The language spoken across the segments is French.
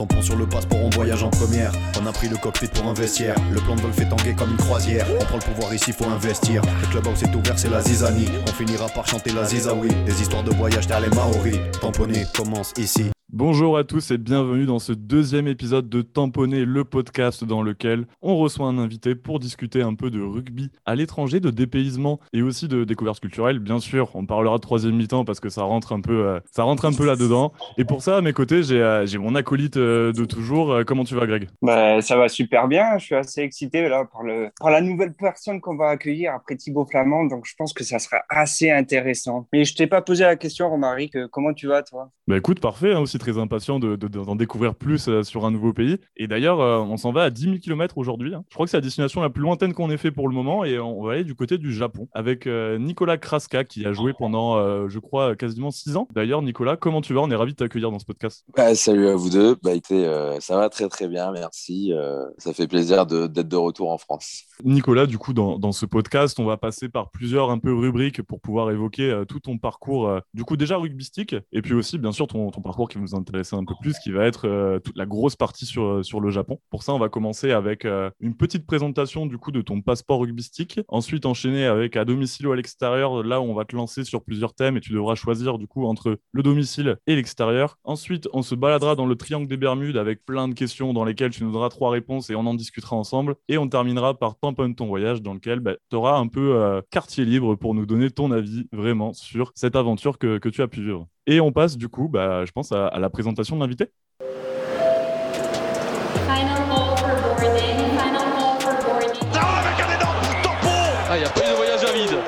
Tampon sur le passeport, on voyage en première. On a pris le cockpit pour un vestiaire. Le plan de vol fait tanguer comme une croisière. On prend le pouvoir ici, faut investir. Le clubhouse est ouvert, c'est la zizanie. On finira par chanter la zizaoui. Des histoires de voyage derrière les Maoris. Tamponné commence ici. Bonjour à tous et bienvenue dans ce deuxième épisode de Tamponner, le podcast dans lequel on reçoit un invité pour discuter un peu de rugby à l'étranger, de dépaysement et aussi de découvertes culturelles. Bien sûr, on parlera de troisième mi-temps parce que ça rentre un peu, euh, ça rentre un peu là-dedans. Et pour ça, à mes côtés, j'ai euh, mon acolyte euh, de toujours. Comment tu vas, Greg? Bah, ça va super bien. Je suis assez excité là par, le, par la nouvelle personne qu'on va accueillir après Thibaut Flamand. Donc, je pense que ça sera assez intéressant. Mais je t'ai pas posé la question, Romaric. Comment tu vas, toi? Bah écoute, parfait, hein, aussi très impatient de- de- d'en découvrir plus euh, sur un nouveau pays. Et d'ailleurs, euh, on s'en va à 10 000 km aujourd'hui. hein. Je crois que c'est la destination la plus lointaine qu'on ait fait pour le moment et on va aller du côté du Japon avec euh, Nicolas Kraska qui a joué pendant, je crois, quasiment 6 ans. D'ailleurs, Nicolas, comment tu vas? On est ravis de t'accueillir dans ce podcast. Bah, salut à vous deux. Bah, écoutez, euh, ça va très très bien, merci. Euh, ça fait plaisir de- d'être de, retour en France. Nicolas, du coup, dans, dans ce podcast, on va passer par plusieurs un peu rubriques pour pouvoir évoquer euh, tout ton parcours, du coup déjà rugbystique, et puis aussi, bien sûr, ton, ton parcours qui va nous intéresser un peu plus, qui va être euh, toute la grosse partie sur, euh, sur le Japon. Pour ça, on va commencer avec euh, une petite présentation du coup de ton passeport rugbystique, ensuite enchaîner avec à domicile ou à l'extérieur, là où on va te lancer sur plusieurs thèmes et tu devras choisir du coup entre le domicile et l'extérieur. Ensuite, on se baladera dans le triangle des Bermudes avec plein de questions dans lesquelles tu nous donneras trois réponses et on en discutera ensemble. Et on terminera par tamponne ton voyage dans lequel tu auras un peu quartier libre pour nous donner ton avis vraiment sur cette aventure que, que tu as pu vivre. Et on passe du coup, bah, je pense, à, à la présentation de l'invité. Final call for boarding. Final call for boarding. Il n'y a pas eu de voyage à vide.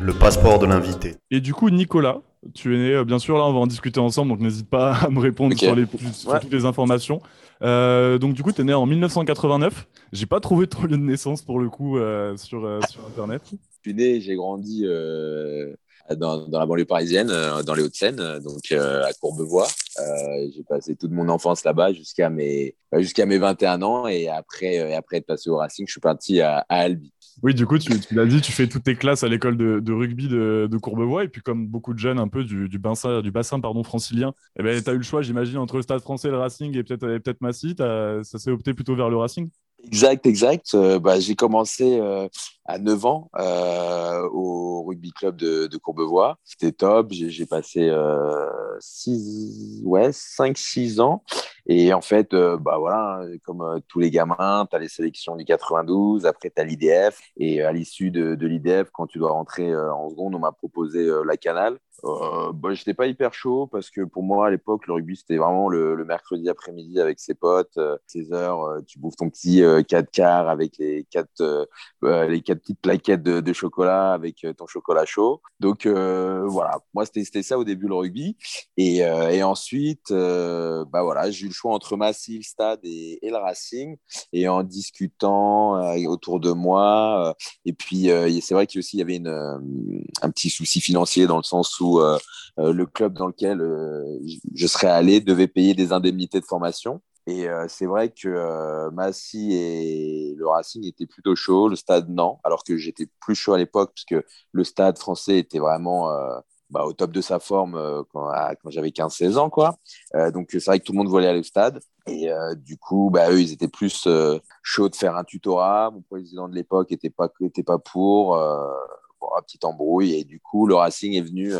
Le passeport de l'invité. Et du coup, Nicolas, tu es né, euh, bien sûr, là, on va en discuter ensemble, donc n'hésite pas à me répondre sur, les, sur Ouais. toutes les informations. Euh, donc, du coup, tu es né en 1989. J'ai pas trouvé ton lieu de naissance pour le coup euh, sur, euh, sur Internet. Je suis né, j'ai grandi euh, dans, dans la banlieue parisienne, euh, dans les Hauts-de-Seine, euh, donc euh, à Courbevoie. Euh, j'ai passé toute mon enfance là-bas jusqu'à mes, jusqu'à mes 21 ans et après, et après être passé au Racing, je suis parti à, à Albi. Oui, du coup, tu, tu l'as dit, tu fais toutes tes classes à l'école de, de rugby de, de Courbevoie, et puis comme beaucoup de jeunes un peu du, du bassin, du bassin pardon, francilien, eh ben, tu as eu le choix, j'imagine, entre le Stade français, le Racing et peut-être peut Massy. T'as- Ça s'est opté plutôt vers le Racing? Exact, exact. Euh, bah, j'ai commencé euh, à 9 ans euh, au rugby club de, Courbevoie. C'était top. J'ai passé euh, ouais, 5-6 ans. Et en fait, euh, bah voilà, comme tous les gamins, tu as les sélections du 92, après tu as l'IDF. Et à l'issue de, l'IDF, quand tu dois rentrer en seconde, on m'a proposé la canal. Euh, bah, j'étais pas hyper chaud parce que pour moi à l'époque le rugby c'était vraiment le, mercredi après-midi avec ses potes, euh, 16 heures, tu bouffes ton petit euh, 4 quarts avec les quatre euh, euh, les quatre petites plaquettes de, chocolat avec euh, ton chocolat chaud. Donc euh, voilà, moi c'était ça au début le rugby et, euh, ensuite bah voilà j'ai eu le choix entre Massy, le Stade et, le Racing et en discutant autour de moi et puis c'est vrai qu'il y avait une, un petit souci financier dans le sens où le club dans lequel je serais allé devait payer des indemnités de formation. Et euh, c'est vrai que euh, Massy et le Racing étaient plutôt chauds, le stade non, alors que j'étais plus chaud à l'époque, parce que le stade français était vraiment euh, bah, au top de sa forme euh, quand, j'avais 15-16 ans. Quoi. Donc c'est vrai que tout le monde voulait aller au stade. Et du coup, bah, eux, ils étaient plus chauds de faire un tutorat. Mon président de l'époque n'était pas, était pas pour, pour un petit embrouille. Et du coup, le Racing est venu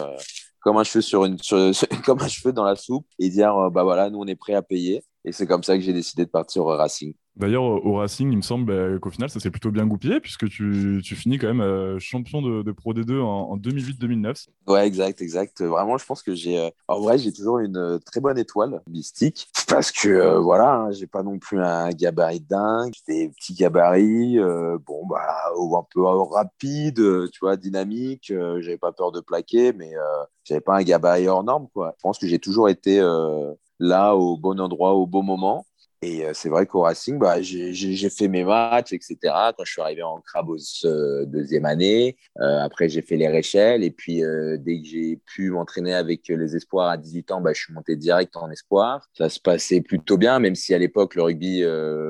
comme un cheveu sur une, comme un cheveu dans la soupe et dire euh, bah voilà, nous on est prêt à payer. Et c'est comme ça que j'ai décidé de partir au Racing. D'ailleurs, au Racing, il me semble bah, qu'au final, ça s'est plutôt bien goupillé, puisque tu, finis quand même euh, champion de, Pro D2 en, en 2008-2009. Ouais, exact, exact. Vraiment, je pense que j'ai. euh, En vrai, j'ai toujours une euh, très bonne étoile mystique parce que voilà, hein, j'ai pas non plus un gabarit dingue. Des petits gabarits, bon bah un peu rapide, tu vois, dynamique. euh, j'avais pas peur de plaquer, mais j'avais pas un gabarit hors norme, quoi. Je pense que j'ai toujours été là au bon endroit, au bon moment. Et euh, c'est vrai qu'au Racing, bah, j'ai- fait mes matchs, etc. Quand je suis arrivé en Crabos euh, deuxième année, Euh, après j'ai fait les Réchelles. Et puis euh, dès que j'ai pu m'entraîner avec les espoirs à 18 ans, bah, je suis monté direct en espoir. Ça se passait plutôt bien, même si à l'époque le rugby,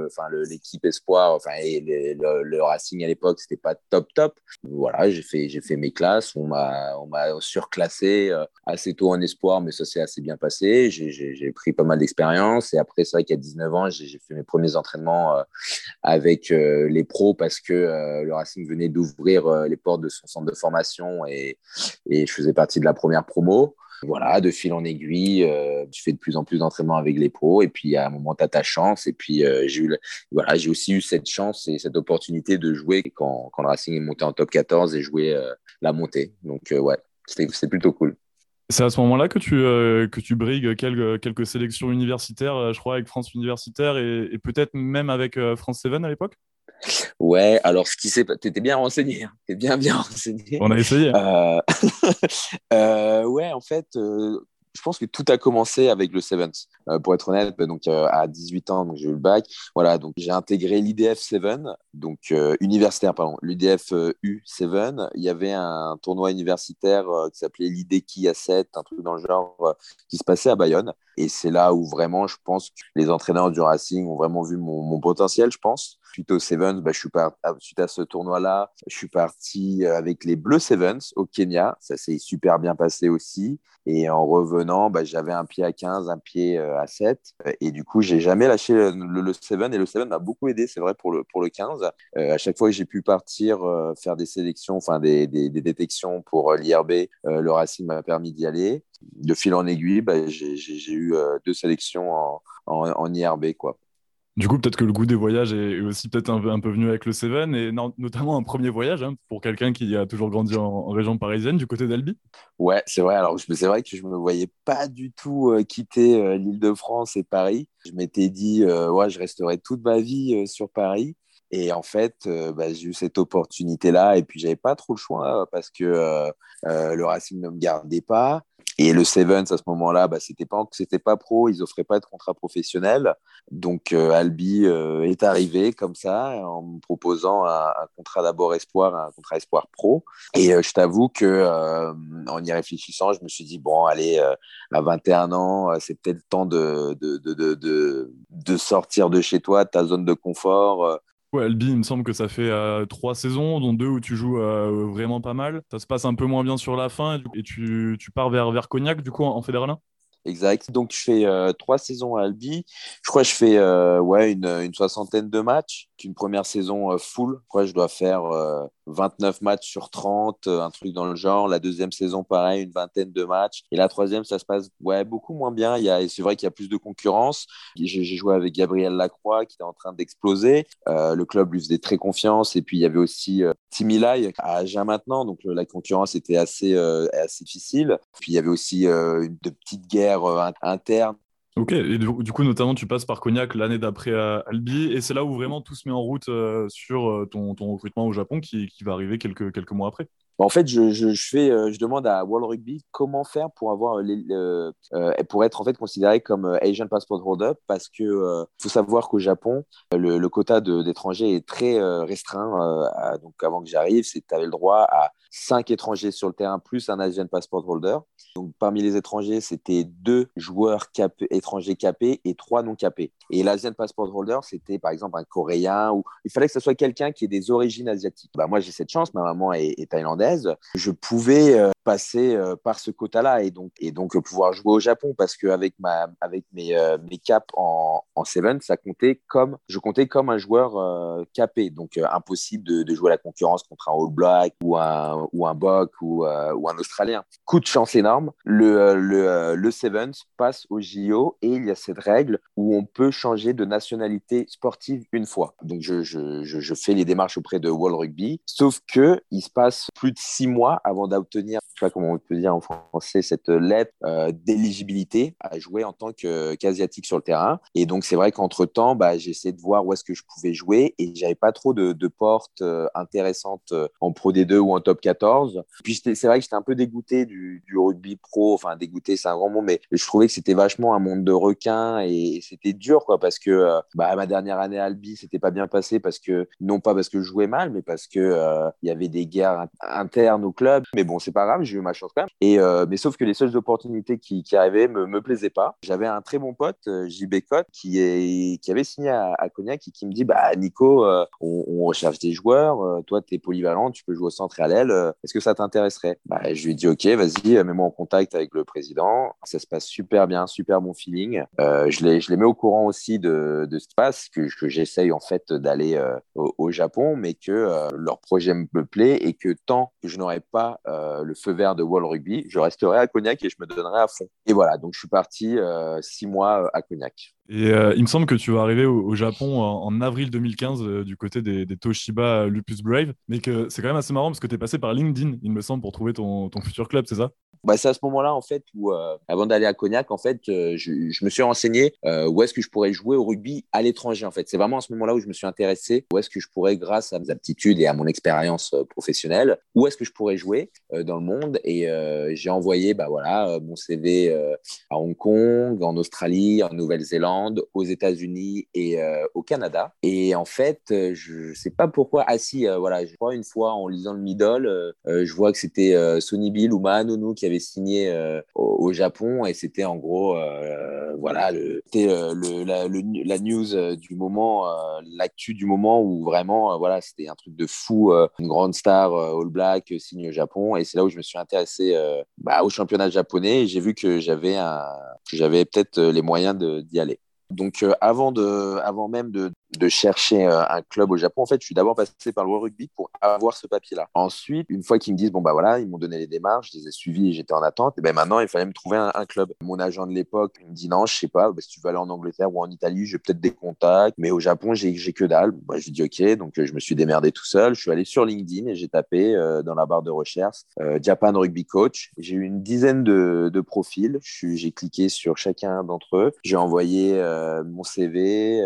enfin l'équipe espoir, enfin le, le Racing à l'époque, c'était pas top top. Voilà, j'ai fait fait mes classes. On m'a surclassé assez tôt en espoir, mais ça s'est assez bien passé. J'ai pris pas mal d'expérience. Et après, c'est vrai qu'à 19 ans, j'ai fait mes premiers entraînements euh, avec euh, les pros parce que euh, le Racing venait d'ouvrir les portes de son centre de formation et, je faisais partie de la première promo. Voilà, de fil en aiguille, je fais de plus en plus d'entraînements avec les pros et puis à un moment, tu as ta chance. Et puis, j'ai voilà, aussi eu cette chance et cette opportunité de jouer quand, quand le Racing est monté en top 14 et jouer la montée. Donc, ouais, c'était plutôt cool. C'est à ce moment-là que tu, euh, que tu brigues quelques, quelques sélections universitaires, euh, je crois, avec France Universitaire et, et peut-être même avec euh, France Seven à l'époque? Ouais, alors ce qui s'est tu étais bien renseigné, hein. t'es bien bien renseigné. On a essayé. Euh, euh, ouais, en fait, euh, je pense que tout a commencé avec le Sevens. Euh, pour être honnête, bah, donc euh, à 18 ans, j'ai eu le bac. Voilà, donc j'ai intégré l'IDF 7, donc euh, universitaire, pardon, l'IDF euh, U7. Il y avait un tournoi universitaire qui s'appelait l'IDEKI A7, un truc dans le genre qui se passait à Bayonne. Et c'est là où vraiment, je pense que les entraîneurs du Racing ont vraiment vu mon, potentiel, je pense. Suite au Sevens, bah, je suis par... suite à ce tournoi-là, je suis parti euh, avec les Bleus Sevens au Kenya. Ça s'est super bien passé aussi. Et en revenant, bah, j'avais un pied à 15, un pied euh, à 7. Et du coup, j'ai jamais lâché le, le, 7. Et le 7 m'a beaucoup aidé, c'est vrai, pour le, pour le 15. Euh, à chaque fois que j'ai pu partir euh, faire des sélections, enfin des, des, détections pour l'IRB, le Racing m'a permis d'y aller. De fil en aiguille, bah, j'ai eu euh, deux sélections en, en, en IRB. Quoi. Du coup, peut-être que le goût des voyages est aussi peut-être un, un, peu venu avec le Seven, et no notamment un premier voyage hein, pour quelqu'un qui a toujours grandi en, en région parisienne, du côté d'Albi. Ouais, c'est vrai. Alors, c'est vrai que je me voyais pas du tout euh, quitter euh, l'Île-de-France et Paris. Je m'étais dit, euh, ouais, je resterai toute ma vie sur Paris. Et en fait, bah, j'ai eu cette opportunité-là, et puis j'avais pas trop le choix parce que le Racing ne me gardait pas. Et le Sevens, à ce moment-là, bah, c'était pas, c'était pas pro, ils offraient pas de contrat professionnel. Donc, euh, Albi euh, est arrivé comme ça, en me proposant un, contrat d'abord espoir, un contrat espoir pro. Et euh, je t'avoue que, en y réfléchissant, je me suis dit, bon, allez, à 21 ans, c'est peut-être le temps de, de, de, de, de, sortir de chez toi, de ta zone de confort. Ouais, Albi, il me semble que ça fait euh, trois saisons, dont deux où tu joues euh, vraiment pas mal. Ça se passe un peu moins bien sur la fin et tu, tu pars vers, vers Cognac, du coup, en, en fédéral 1 Exact. Donc, je fais euh, trois saisons à Albi. Je crois que je fais ouais, une, une, soixantaine de matchs. Une première saison euh, full. Je dois faire 29 matchs sur 30, euh, un truc dans le genre. La deuxième saison, pareil, une vingtaine de matchs. Et la troisième, ça se passe ouais, beaucoup moins bien. Il y a, c'est vrai qu'il y a plus de concurrence. J'ai, joué avec Gabriel Lacroix qui était en train d'exploser. Euh, le club lui faisait très confiance. Et puis, il y avait aussi euh, Timmy Lai à Agen maintenant. Donc, la concurrence était assez, euh, assez difficile. Puis, il y avait aussi euh, une de petites guerres interne. Ok, et du, coup, notamment, tu passes par Cognac l'année d'après à Albi, et c'est là où vraiment tout se met en route euh, sur ton, ton, recrutement au Japon qui, qui, va arriver quelques, quelques mois après. En fait, je, je, je fais, euh, je demande à World Rugby comment faire pour avoir les, euh, pour être en fait considéré comme Asian Passport Holder, parce que euh, faut savoir qu'au Japon, le, quota d'étrangers est très euh, restreint. Donc, avant que j'arrive, tu avais le droit à 5 étrangers sur le terrain plus un Asian Passport Holder. Donc, parmi les étrangers, c'était deux joueurs étrangers capés et trois non capés. Et l'Asian Passport Holder, c'était par exemple un Coréen ou il fallait que ce soit quelqu'un qui ait des origines asiatiques. Bah, moi, j'ai cette chance, ma maman est, est thaïlandaise. Je pouvais euh, passer euh, par ce quota-là et donc, et donc euh, pouvoir jouer au Japon parce qu'avec avec mes, euh, mes caps en, en Seven, ça comptait comme, je comptais comme un joueur capé. Donc, impossible de, jouer à la concurrence contre un All Black ou un, ou un Bok ou, ou un Australien. Coup de chance énorme, le, le, le Sevens passe au JO et il y a cette règle où on peut changer de nationalité sportive une fois. Donc, je, je, je, je fais les démarches auprès de World Rugby, sauf que il se passe plus de six mois avant d'obtenir sais pas comment on peut dire en français, cette lettre euh, d'éligibilité à jouer en tant qu'asiatique sur le terrain. Et donc, c'est vrai qu'entre-temps, bah, j'ai essayé de voir où est-ce que je pouvais jouer et j'avais pas trop de, portes euh, intéressantes euh, en Pro D2 ou en Top 14. Puis, c'est vrai que j'étais un peu dégoûté du, du, rugby pro. Enfin, dégoûté, c'est un grand mot, mais je trouvais que c'était vachement un monde de requins et, c'était dur, quoi, parce que bah, ma dernière année à Albi, c'était pas bien passé parce que, non pas parce que je jouais mal, mais parce que il y avait des guerres internes au club. Mais bon, c'est pas grave, j'ai eu ma chance quand même. Et, euh, mais sauf que les seules opportunités qui, arrivaient me, plaisaient pas. J'avais un très bon pote, euh, JB qui, est, qui avait signé à, Cognac et qui me dit Bah, Nico, euh, on, recherche des joueurs. toi, tu es polyvalent, tu peux jouer au centre et à l'aile. Est-ce que ça t'intéresserait? Bah, Je lui ai dit Ok, vas-y, mets-moi en contact avec le président. Ça se passe super bien, super bon feeling. je, les, je les mets au courant aussi de, de ce qui se passe, que, que j'essaye en fait d'aller au, au, Japon, mais que leur projet me plaît et que tant que je n'aurai pas le feu vert de Wall Rugby, je resterai à Cognac et je me donnerai à fond. Et voilà, donc je suis parti euh, six mois euh, à Cognac. Et euh, il me semble que tu vas arriver au, Japon en, avril 2015 du côté des, Toshiba Lupus Brave, mais que c'est quand même assez marrant parce que tu es passé par LinkedIn, il me semble, pour trouver ton, futur club, c'est ça? Bah, c'est à ce moment-là, en fait, où, avant d'aller à Cognac, en fait, je, je, me suis renseigné où est-ce que je pourrais jouer au rugby à l'étranger, en fait. C'est vraiment à ce moment-là où je me suis intéressé, où est-ce que je pourrais, grâce à mes aptitudes et à mon expérience professionnelle, où est-ce que je pourrais jouer dans le monde. Et euh, j'ai envoyé bah, voilà, euh, mon CV euh, à Hong Kong, en Australie, en Nouvelle-Zélande, aux États-Unis et au Canada. Et en fait, je ne sais pas pourquoi. Ah si, voilà, je crois une fois en lisant le middle, je vois que c'était Sony Bill ou Mahanonu qui avait signé au, Japon et c'était en gros, voilà, c'était la, news du moment, l'actu du moment où vraiment, voilà, c'était un truc de fou, une grande star All Black signe au Japon et c'est là où je me suis intéressé euh, bah, au championnat japonais et j'ai vu que j'avais j'avais peut-être euh, les moyens d'y aller. Donc euh, avant, de, avant même de, de chercher euh, un club au Japon, en fait, je suis d'abord passé par le Rugby pour avoir ce papier-là. Ensuite, une fois qu'ils me disent, bon, bah voilà, ils m'ont donné les démarches, je les ai suivis et j'étais en attente, et ben maintenant, il fallait me trouver un, club. Mon agent de l'époque me dit, non, je sais pas, bah, si tu veux aller en Angleterre ou en Italie, j'ai peut-être des contacts, mais au Japon, j'ai que dalle. Bah, je lui dis, ok, donc euh, je me suis démerdé tout seul. Je suis allé sur LinkedIn et j'ai tapé euh, dans la barre de recherche Japan Rugby Coach. J'ai eu une dizaine de, de profils. J'ai cliqué sur chacun d'entre eux. J'ai envoyé mon CV,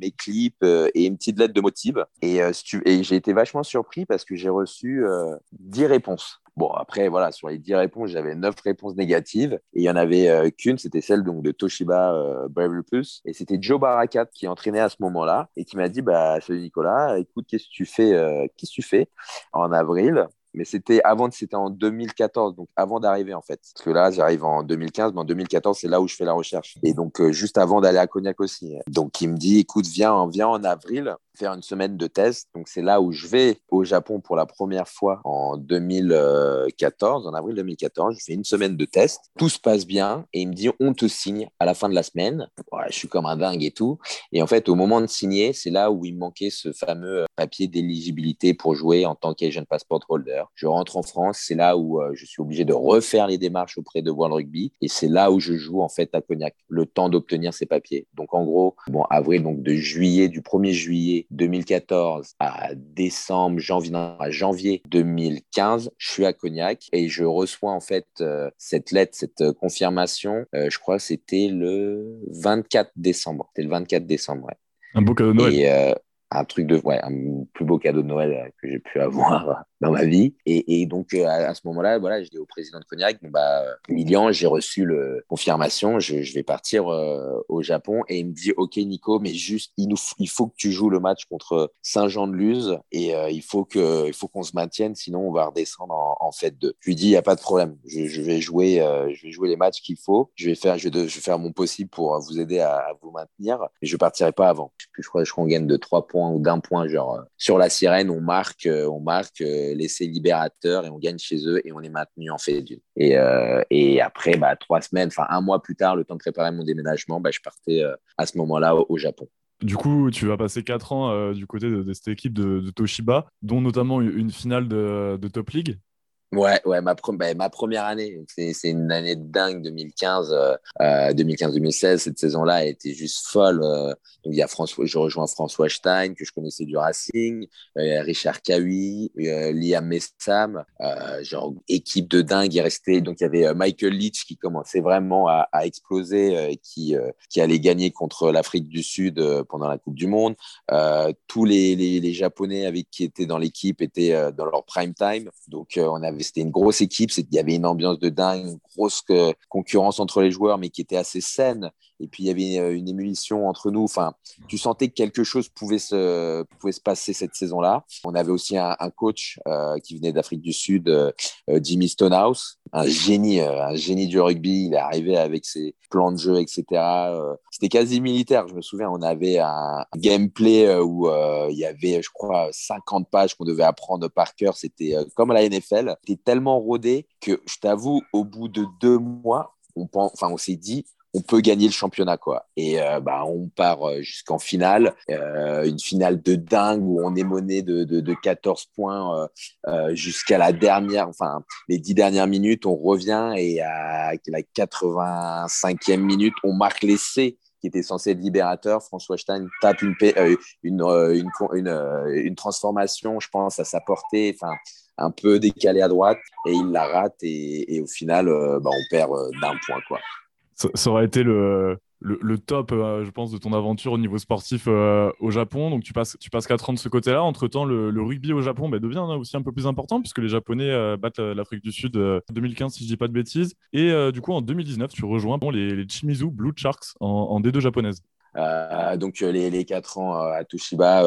mes clips et une petite lettre de motive. Et, euh, et j'ai été vachement surpris parce que j'ai reçu euh, 10 réponses. Bon, après, voilà, sur les 10 réponses, j'avais 9 réponses négatives. Et il y en avait euh, qu'une, c'était celle donc, de Toshiba euh, Plus. Et c'était Joe Barakat qui entraînait à ce moment-là et qui m'a dit bah, Salut Nicolas, écoute, qu'est-ce que tu fais, qu'est-ce que tu fais en avril? Mais c'était avant, c'était en 2014, donc avant d'arriver en fait. Parce que là, j'arrive en 2015, mais en 2014, c'est là où je fais la recherche. Et donc, euh, juste avant d'aller à Cognac aussi. Donc, il me dit, écoute, viens, viens en avril faire une semaine de test. Donc, c'est là où je vais au Japon pour la première fois en 2014, en avril 2014. Je fais une semaine de test. Tout se passe bien et il me dit, on te signe à la fin de la semaine. Je suis comme un dingue et tout. Et en fait, au moment de signer, c'est là où il me manquait ce fameux euh, papier d'éligibilité pour jouer en tant qu'Asian Passport Holder. Je rentre en France. C'est là où euh, je suis obligé de refaire les démarches auprès de World Rugby. Et c'est là où je joue en fait à Cognac, le temps d'obtenir ces papiers. Donc, en gros, bon, avril, donc de juillet, du 1er juillet 2014 à décembre, janvier, à janvier 2015, je suis à Cognac et je reçois en fait euh, cette lettre, cette euh, confirmation. Euh, je crois que c'était le 24 décembre. C'était le 24 décembre. Ouais. Un beau cadeau de Noël. Et, un truc de ouais, un plus beau cadeau de Noël que j'ai pu avoir dans ma vie. Et, et donc, euh, à, ce moment-là, voilà, je dis au président de Cognac, bon, bah, Lilian, j'ai reçu le confirmation, je, vais partir euh, au Japon. Et il me dit, OK, Nico, mais juste, il, faut que tu joues le match contre Saint-Jean-de-Luz et euh, il faut qu'on se maintienne, sinon on va redescendre en, en fait de. Je lui dis, il n'y a pas de problème. Je, vais jouer, je vais jouer les matchs qu'il faut. Je vais faire, je vais, faire mon possible pour vous aider à, vous maintenir. Mais je partirai pas avant. Je, je crois, je crois qu'on gagne de trois points ou d'un point, genre, sur la sirène, on marque, on marque l'essai libérateur et on gagne chez eux et on est maintenu en fait. Et, euh, et après, bah, trois semaines, enfin un mois plus tard, le temps de préparer mon déménagement, bah, je partais euh, à ce moment-là au, Japon. Du coup, tu vas passer quatre ans euh, du côté de, cette équipe de, Toshiba, dont notamment une finale de, Top League. Ouais, ouais, ma, bah, ma première année, c'est une année de dingue, 2015, 2015-2016. Euh, cette saison-là a été juste folle. Euh. il y a François, je rejoins François Stein, que je connaissais du Racing, euh, Richard Kawi, Liam Messam, genre équipe de dingue. Il restait, donc il y avait Michael Leach qui commençait vraiment à, exploser, qui, qui allait gagner contre l'Afrique du Sud pendant la Coupe du Monde. tous les, les, les, Japonais avec qui étaient dans l'équipe étaient dans leur prime time. Donc, on avait c'était une grosse équipe, il y avait une ambiance de dingue, une grosse euh, concurrence entre les joueurs, mais qui était assez saine. Et puis il y avait euh, une émulsion entre nous. Enfin, tu sentais que quelque chose pouvait se, pouvait se passer cette saison-là. On avait aussi un, coach euh, qui venait d'Afrique du Sud, Jimmy Stonehouse, un génie, un génie du rugby. Il est arrivé avec ses plans de jeu, etc. C'était quasi militaire. Je me souviens, on avait un gameplay où il y avait, je crois, 50 pages qu'on devait apprendre par cœur. C'était comme la NFL tellement rodé que je t'avoue, au bout de deux mois, on s'est dit, on peut gagner le championnat quoi. Et euh, bah, on part euh, jusqu'en finale, euh, une finale de dingue où on est mené de, de, 14 points jusqu'à la dernière, enfin les dix dernières minutes, on revient et à la 85e minute, on marque l'essai qui était censé être libérateur. François Stein tape une, une, une, transformation, je pense, à sa portée. Enfin, un peu décalé à droite et il la rate et, au final, euh, bah, on perd euh, d'un point. Quoi. Ça, aurait été le, le, top, euh, je pense, de ton aventure au niveau sportif au Japon. Donc, tu passes, tu passes 4 ans de ce côté-là. Entre-temps, le, rugby au Japon bah, devient aussi un peu plus important puisque les Japonais battent l'Afrique du Sud 2015, si je dis pas de bêtises. Et du coup, en 2019, tu rejoins les, Chimizu Blue Sharks en, en D2 japonaise. donc les, les 4 ans à Toshiba,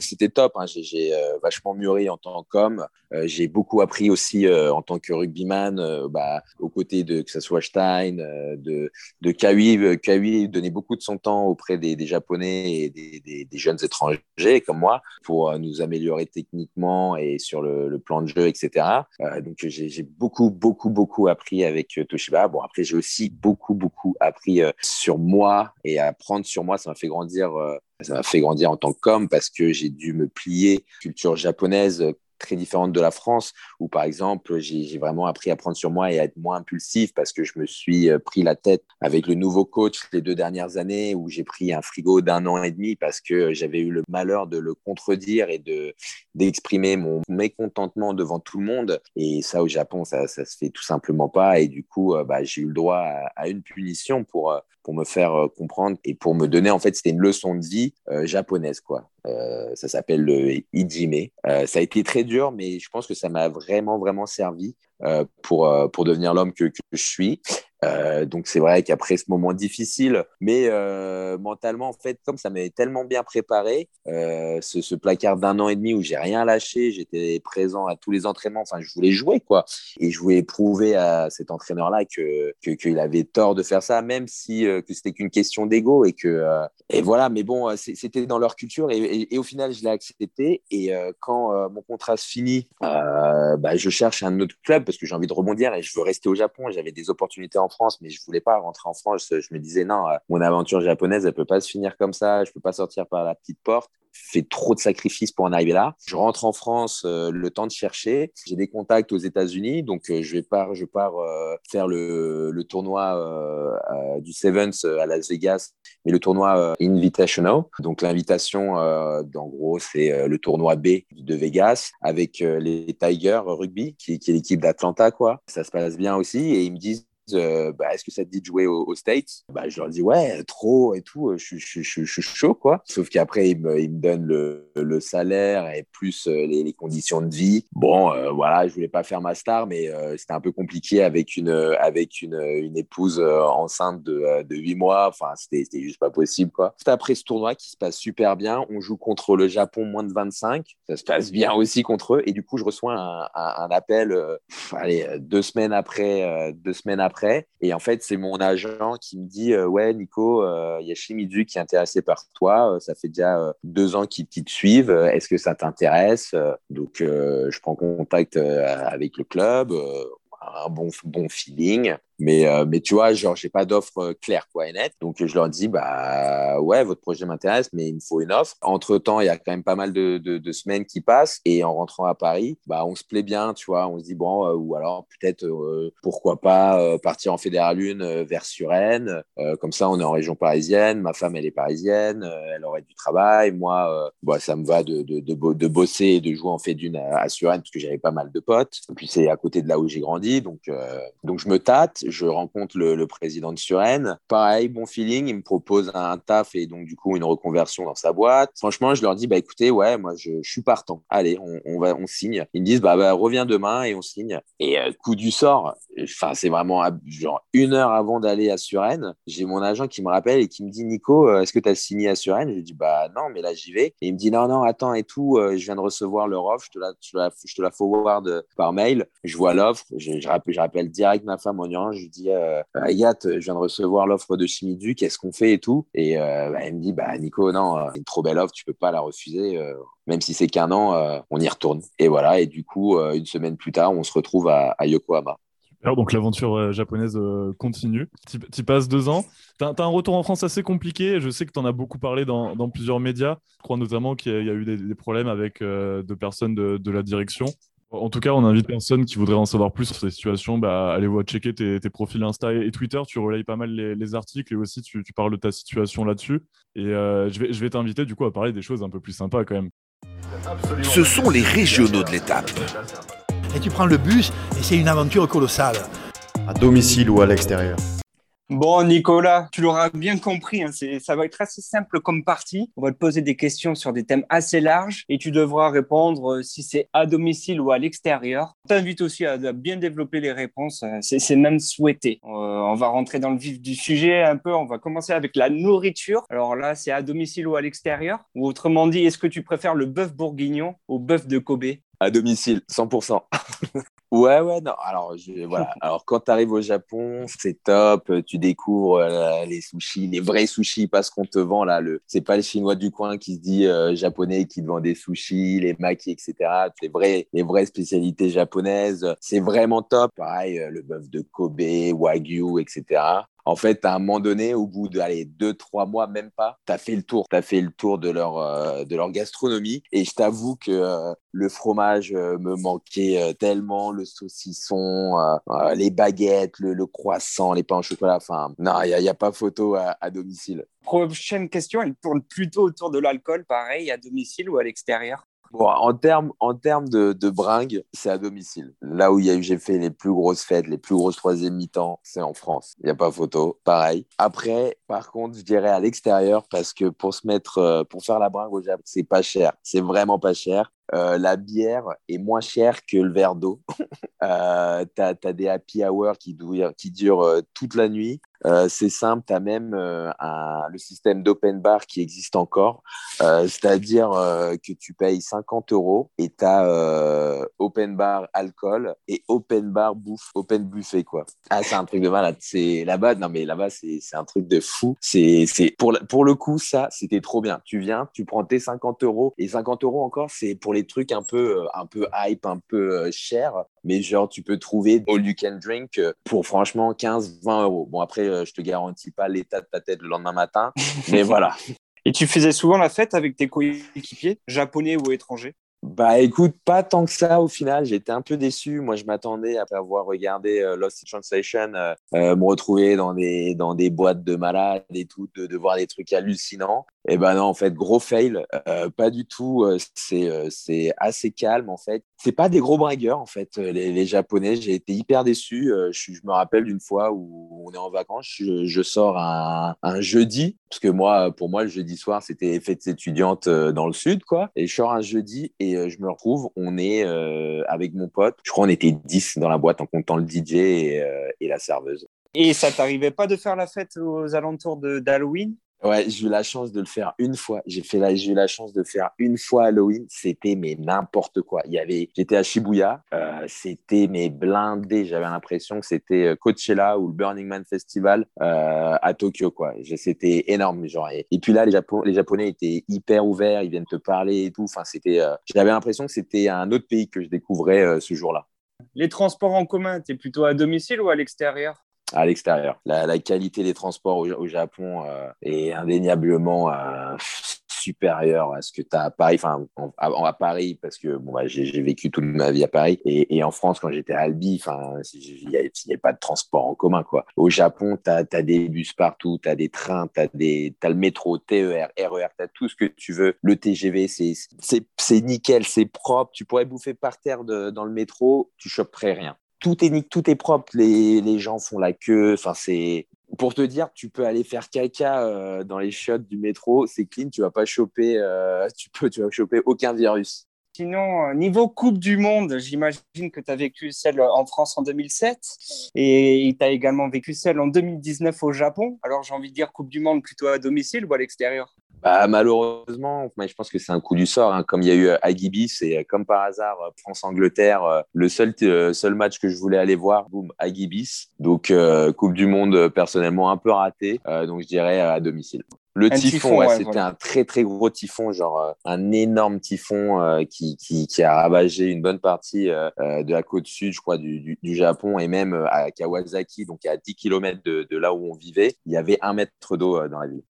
c'était top. Hein. J'ai euh, vachement mûri en tant qu'homme. Euh, j'ai beaucoup appris aussi euh, en tant que rugbyman, bah, aux côtés de que ce soit Stein, de, de Kawi. Kawi donnait beaucoup de son temps auprès des, Japonais et des, jeunes étrangers comme moi pour nous améliorer techniquement et sur le, plan de jeu, etc. donc j'ai beaucoup, beaucoup, beaucoup appris avec Toshiba. Bon, après, j'ai aussi beaucoup, beaucoup appris sur moi et apprendre sur moi. Ça m'a fait grandir ça m'a fait grandir en tant qu'homme parce que j'ai dû me plier culture japonaise très différente de la France, où par exemple, j'ai vraiment appris à prendre sur moi et à être moins impulsif parce que je me suis euh, pris la tête avec le nouveau coach les deux dernières années, où j'ai pris un frigo d'un an et demi parce que j'avais eu le malheur de le contredire et de d'exprimer mon mécontentement devant tout le monde. Et ça, au Japon, ça, ça se fait tout simplement pas. Et du coup, euh, bah, j'ai eu le droit à, une punition pour, euh, pour me faire comprendre et pour me donner, en fait, c'était une leçon de vie japonaise, quoi. Euh, ça s'appelle le Ijime. Euh, ça a été très dur, mais je pense que ça m'a vraiment, vraiment servi euh, pour, pour devenir l'homme que, que, je suis. Euh, donc c'est vrai qu'après ce moment difficile, mais euh, mentalement en fait, comme ça m'avait tellement bien préparé, euh, ce, placard d'un an et demi où j'ai rien lâché, j'étais présent à tous les entraînements, enfin je voulais jouer quoi, et je voulais prouver à cet entraîneur-là que qu'il avait tort de faire ça, même si que c'était qu'une question d'ego et que et voilà, mais bon c'était dans leur culture et, et, au final je l'ai accepté. Et quand mon contrat se finit, bah, je cherche un autre club parce que j'ai envie de rebondir et je veux rester au Japon, j'avais des opportunités en France, mais je voulais pas rentrer en France. Je me disais, non, euh, mon aventure japonaise, elle peut pas se finir comme ça. Je peux pas sortir par la petite porte fait trop de sacrifices pour en arriver là. Je rentre en France, euh, le temps de chercher. J'ai des contacts aux États-Unis, donc euh, je vais pas, je pars faire le, le tournoi du Sevens à Las Vegas, mais le tournoi Invitational. Donc l'invitation, en gros, c'est le tournoi B de Vegas avec les Tigers Rugby, qui, qui est l'équipe d'Atlanta, quoi. Ça se passe bien aussi, et ils me disent euh, bah, est-ce que ça te dit de jouer aux, States? Bah, Je leur dis ouais, trop et tout, je, suis chaud quoi. Sauf qu'après, ils me, ils donnent le, salaire et plus euh, les, conditions de vie. Bon, euh, voilà, je voulais pas faire ma star, mais c'était un peu compliqué avec une, avec une, épouse enceinte de, de 8 mois. Enfin, c'était juste pas possible quoi. C'est après ce tournoi qui se passe super bien. On joue contre le Japon moins de 25. Ça se passe bien aussi contre eux. Et du coup, je reçois un, un, appel, allez, deux semaines après, deux semaines après et en fait, c'est mon agent qui me dit euh, Ouais, Nico, il euh, y a Shimizu qui est intéressé par toi. Euh, ça fait déjà deux ans qu'ils te suivent. Est-ce que ça t'intéresse? Donc, je prends contact avec le club. un bon, bon feeling. Mais, euh, mais tu vois, genre, j'ai pas d'offre euh, claire, quoi, et nette. Donc, je leur dis, bah, ouais, votre projet m'intéresse, mais il me faut une offre. Entre temps, il y a quand même pas mal de, de, semaines qui passent. Et en rentrant à Paris, bah, on se plaît bien, tu vois. On se dit, bon, euh, ou alors peut-être, pourquoi pas partir en Fédéral 1 vers Suresnes. comme ça, on est en région parisienne. Ma femme, elle est parisienne. elle aurait du travail. Moi, bah, ça me va de, de, de, de, bosser et de jouer en fait d'une à, à Suresnes parce que j'avais pas mal de potes. Et puis, c'est à côté de là où j'ai grandi. Donc, donc, je me tâte. Je rencontre le, président de Suresnes. Pareil, bon feeling. Il me propose un taf et donc, du coup, une reconversion dans sa boîte. Franchement, je leur dis, bah, écoutez, ouais, moi, je, suis partant. Allez, on, va, on signe. Ils me disent, bah, bah reviens demain et on signe. Et euh, coup du sort, enfin, c'est vraiment genre une heure avant d'aller à Suresnes, j'ai mon agent qui me rappelle et qui me dit, Nico, euh, est-ce que tu as signé à Suresnes? Je dis, bah, non, mais là, j'y vais. Et il me dit, non, non, attends et tout, euh, je viens de recevoir leur offre, je te la, je te forward par mail. Je vois l'offre, je, rappelle, je rappelle direct ma femme en je lui dis, euh, Agathe, je viens de recevoir l'offre de Chimidu, qu'est-ce qu'on fait et tout? Et bah, elle me dit, bah, Nico, non, c'est une trop belle offre, tu peux pas la refuser même si c'est qu'un an, euh, on y retourne. Et voilà, et du coup, euh, une semaine plus tard, on se retrouve à, Yokohama. Alors, donc l'aventure euh, japonaise continue. Tu passes deux ans. Tu as, un retour en France assez compliqué. Je sais que tu en as beaucoup parlé dans, plusieurs médias. Je crois notamment qu'il y, a eu des, problèmes avec euh, deux personnes de, la direction. En tout cas, on invite personne qui voudrait en savoir plus sur ces situations. Bah, allez voir checker tes, tes, profils Insta et Twitter. Tu relayes pas mal les, les articles et aussi tu, tu, parles de ta situation là-dessus. Et euh, je vais, je vais t'inviter du coup à parler des choses un peu plus sympas quand même. Ce sont les régionaux de l'étape. Et tu prends le bus et c'est une aventure colossale. À domicile ou à l'extérieur. Bon, Nicolas, tu l'auras bien compris, hein, ça va être assez simple comme partie. On va te poser des questions sur des thèmes assez larges et tu devras répondre euh, si c'est à domicile ou à l'extérieur. Je t'invite aussi à, à, bien développer les réponses, euh, c'est même souhaité. Euh, on va rentrer dans le vif du sujet un peu, on va commencer avec la nourriture. Alors là, c'est à domicile ou à l'extérieur? Ou autrement dit, est-ce que tu préfères le bœuf bourguignon au bœuf de Kobe? À domicile, 100%. Ouais, ouais, non. Alors, je, voilà. Alors, quand tu arrives au Japon, c'est top. Tu découvres euh, les sushis, les vrais sushis, pas ce qu'on te vend là. Le, c'est pas le chinois du coin qui se dit euh, japonais qui te vend des sushis, les makis, etc. Les vrais, les vraies spécialités japonaises. C'est vraiment top. Pareil, euh, le bœuf de Kobe, Wagyu, etc en fait, à un moment donné, au bout de allez, deux, trois mois, même pas, tu as fait le tour. Tu as fait le tour de leur, euh, de leur gastronomie. Et je t'avoue que euh, le fromage euh, me manquait tellement, le saucisson, les baguettes, le, croissant, les pains au chocolat. Enfin, non, il n'y a, a, pas photo à, à domicile. Prochaine question, elle tourne plutôt autour de l'alcool, pareil, à domicile ou à l'extérieur? Bon, en termes en termes de, de bringue, c'est à domicile. Là où j'ai fait les plus grosses fêtes, les plus grosses troisième mi-temps, c'est en France. Il n'y a pas photo. Pareil. Après, par contre, je dirais à l'extérieur parce que pour se mettre, euh, pour faire la bringue au Japon, c'est pas cher. C'est vraiment pas cher. Euh, la bière est moins chère que le verre d'eau. euh, tu as, as, des happy hours qui, qui durent euh, toute la nuit. Euh, c'est simple, tu as même euh, le système d'open bar qui existe encore, euh, c'est-à-dire que tu payes 50 euros et tu as open bar alcool et open bar bouffe, open buffet quoi. Ah, c'est un truc de malade. C'est là-bas, non mais là-bas c'est un truc de fou. C'est pour pour le coup ça c'était trop bien. Tu viens, tu prends tes 50 euros et 50 euros encore c'est pour les trucs un peu un peu hype, un peu cher, mais genre tu peux trouver all you can drink pour franchement 15-20 euros. Bon après je te garantis pas l'état de ta tête le lendemain matin, mais voilà. Et tu faisais souvent la fête avec tes coéquipiers, japonais ou étrangers? Bah écoute, pas tant que ça au final. J'étais un peu déçu. Moi, je m'attendais après avoir regardé euh, Lost in Translation, euh, euh, me retrouver dans des dans des boîtes de malades et tout, de, de voir des trucs hallucinants. Et ben non, en fait, gros fail. Euh, pas du tout. C'est c'est assez calme en fait. C'est pas des gros bragueurs en fait. Les, les Japonais, j'ai été hyper déçu. Je, me rappelle d'une fois où on est en vacances, je, je sors un, jeudi parce que moi, pour moi, le jeudi soir, c'était fête étudiante dans le sud, quoi. Et je sors un jeudi et je me retrouve, on est euh, avec mon pote, je crois on était 10 dans la boîte en comptant le DJ et, euh, et la serveuse. Et ça t'arrivait pas de faire la fête aux alentours d'Halloween? Ouais, j'ai eu la chance de le faire une fois. J'ai fait la, j'ai eu la chance de faire une fois Halloween. C'était mais n'importe quoi. Il y avait, j'étais à Shibuya. Euh, c'était mais blindé. J'avais l'impression que c'était Coachella ou le Burning Man Festival euh, à Tokyo quoi. C'était énorme genre. Et, puis là, les, les Japonais étaient hyper ouverts. Ils viennent te parler et tout. Enfin, c'était. Euh, j'avais l'impression que c'était un autre pays que je découvrais euh, ce jour-là. Les transports en commun, t'es plutôt à domicile ou à l'extérieur? À l'extérieur. La, la, qualité des transports au, au Japon euh, est indéniablement euh, supérieure à ce que tu as à Paris, enfin en, à Paris, parce que bon, bah, j'ai vécu toute ma vie à Paris, et, et en France, quand j'étais à Albi, il n'y avait pas de transport en commun. Quoi. Au Japon, tu as, des bus partout, tu as des trains, tu as, as, le métro, TER, RER, tu as tout ce que tu veux. Le TGV, c'est nickel, c'est propre. Tu pourrais bouffer par terre de, dans le métro, tu choperais rien tout est tout est propre. Les, les gens font la queue. Enfin, c'est pour te dire, tu peux aller faire caca euh, dans les chiottes du métro, c'est clean. Tu vas pas choper, euh, tu peux, tu vas choper aucun virus. Sinon, euh, niveau Coupe du Monde, j'imagine que tu as vécu celle en France en 2007 et tu as également vécu celle en 2019 au Japon. Alors, j'ai envie de dire Coupe du Monde plutôt à domicile ou à l'extérieur? Bah, malheureusement, je pense que c'est un coup du sort. Hein. Comme il y a eu Agibi, c'est comme par hasard France-Angleterre, le seul, seul match que je voulais aller voir, boum, Agibis. Donc, Coupe du Monde, personnellement, un peu raté. donc, je dirais à domicile. Le typhon, typhon ouais, c'était un très très gros typhon, genre euh, un énorme typhon euh, qui, qui, qui, a ravagé une bonne partie euh, de la côte sud, je crois, du, du, du, Japon et même à Kawasaki, donc à 10 km de, de, là où on vivait, il y avait un mètre d'eau dans la ville.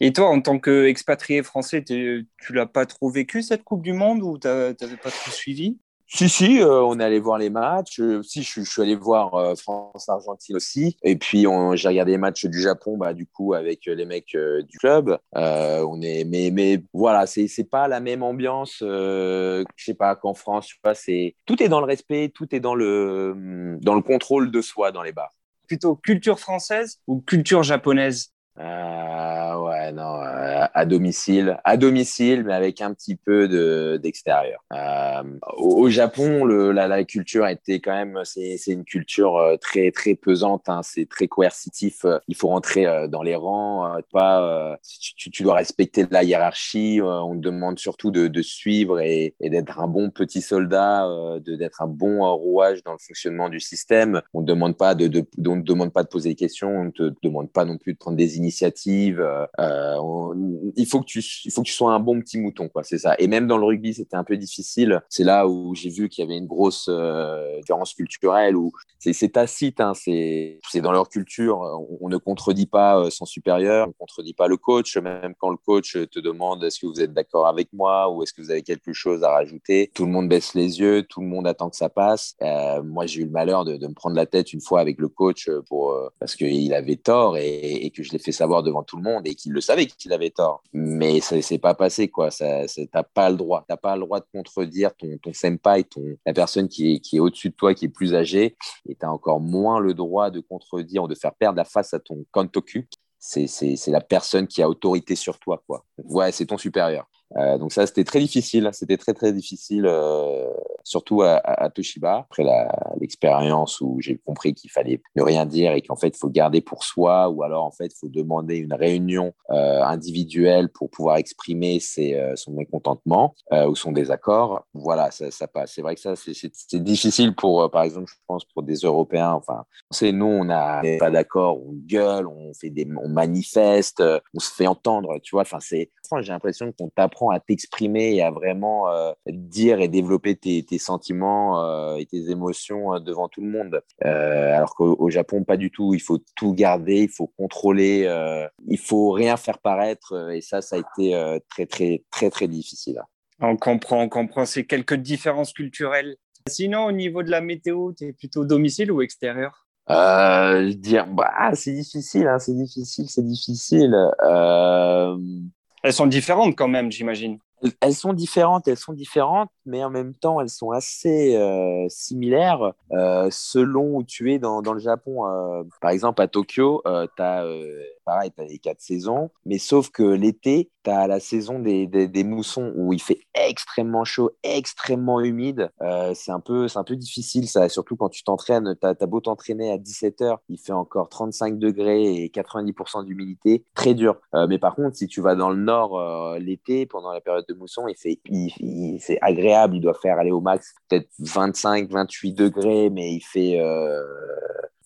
Et toi, en tant qu'expatrié français, tu l'as pas trop vécu cette Coupe du Monde ou tu n'avais pas trop suivi? Si, si, euh, on est allé voir les matchs. Euh, si, je, je, suis allé voir euh, France-Argentine aussi. Et puis, j'ai regardé les matchs du Japon, bah, du coup, avec les mecs du club. on est, mais, mais voilà, c'est, pas la même ambiance, je sais pas, qu'en France. Tout est dans le respect, tout est dans le, dans le contrôle de soi dans les bars. Plutôt culture française ou culture japonaise? Euh, ouais, non, euh, à domicile, à domicile, mais avec un petit peu de d'extérieur. Euh, au, Japon, le, la, la, culture était quand même, c'est une culture euh, très très pesante, hein, c'est très coercitif. Il faut rentrer dans les rangs, pas, tu, tu, dois respecter la hiérarchie. on te demande surtout de, suivre et, d'être un bon petit soldat, de d'être un bon rouage dans le fonctionnement du système. On ne demande de, de, te demande pas de poser des questions, on ne te demande pas non plus de prendre des Euh, on, il faut que tu, sois un bon petit mouton, quoi. C'est ça. Et même dans le rugby, c'était un peu difficile. C'est là où j'ai vu qu'il y avait une grosse euh, différence culturelle. Où c'est tacite, hein, c'est dans leur culture. On, ne contredit pas euh, son supérieur, on ne contredit pas le coach, même quand le coach te demande est-ce que vous êtes d'accord avec moi ou est-ce que vous avez quelque chose à rajouter. Tout le monde baisse les yeux, tout le monde attend que ça passe. Euh, moi, j'ai eu le malheur de, me prendre la tête une fois avec le coach euh, parce qu'il avait tort et, et que je l'ai fait savoir devant tout le monde et qu'il le savait qu'il avait tort. Mais ça s'est pas passé, quoi. Ça, t'as pas le droit. T'as pas le droit de contredire ton, ton senpai, ton, la personne qui est, qui est au-dessus de toi, qui est plus âgée. Et t'as encore moins le droit de contredire ou de faire perdre la face à ton kantoku. C'est la personne qui a autorité sur toi, quoi. ouais, c'est ton supérieur. Euh, donc ça, c'était très difficile. C'était très, très difficile, euh, surtout à, Toshiba. Après l'expérience où j'ai compris qu'il fallait ne rien dire et qu'en fait, il faut garder pour soi ou alors, en fait, il faut demander une réunion euh, individuelle pour pouvoir exprimer son mécontentement ou son désaccord. Voilà, ça, ça passe. C'est vrai que ça, c'est difficile pour, par exemple, je pense, pour des Européens. Enfin, c'est nous, on n'est pas d'accord, on gueule, on, fait des, on manifeste, on se fait entendre, tu vois. Enfin, c'est j'ai l'impression qu'on t'apprend à t'exprimer et à vraiment euh, dire et développer tes, tes sentiments euh, et tes émotions euh, devant tout le monde. Alors qu'au Japon, pas du tout. Il faut tout garder, il faut contrôler, il faut rien faire paraître. Et ça, ça a été très, très, très, très difficile. On comprend, on comprend. C'est quelques différences culturelles. Sinon, au niveau de la météo, tu es plutôt domicile ou extérieur? Euh, dire bah c'est difficile hein, c'est difficile c'est difficile euh, elles sont différentes quand même, j'imagine. Elles sont différentes, elles sont différentes, mais en même temps, elles sont assez euh, similaires euh, selon où tu es dans, le Japon. Euh, par exemple, à Tokyo, tu as pareil, as les quatre saisons, mais sauf que l'été, tu as la saison des, des, moussons où il fait extrêmement chaud, extrêmement humide. C'est un, peu, un peu difficile, surtout quand tu t'entraînes. Tu beau t'entraîner à 17h, il fait encore 35 degrés et 90% d'humidité. Très dur. Mais par contre, si tu vas dans le nord l'été, pendant la période de mousson, il fait, c'est agréable. Il doit faire aller au max peut-être 25, 28 degrés, mais il fait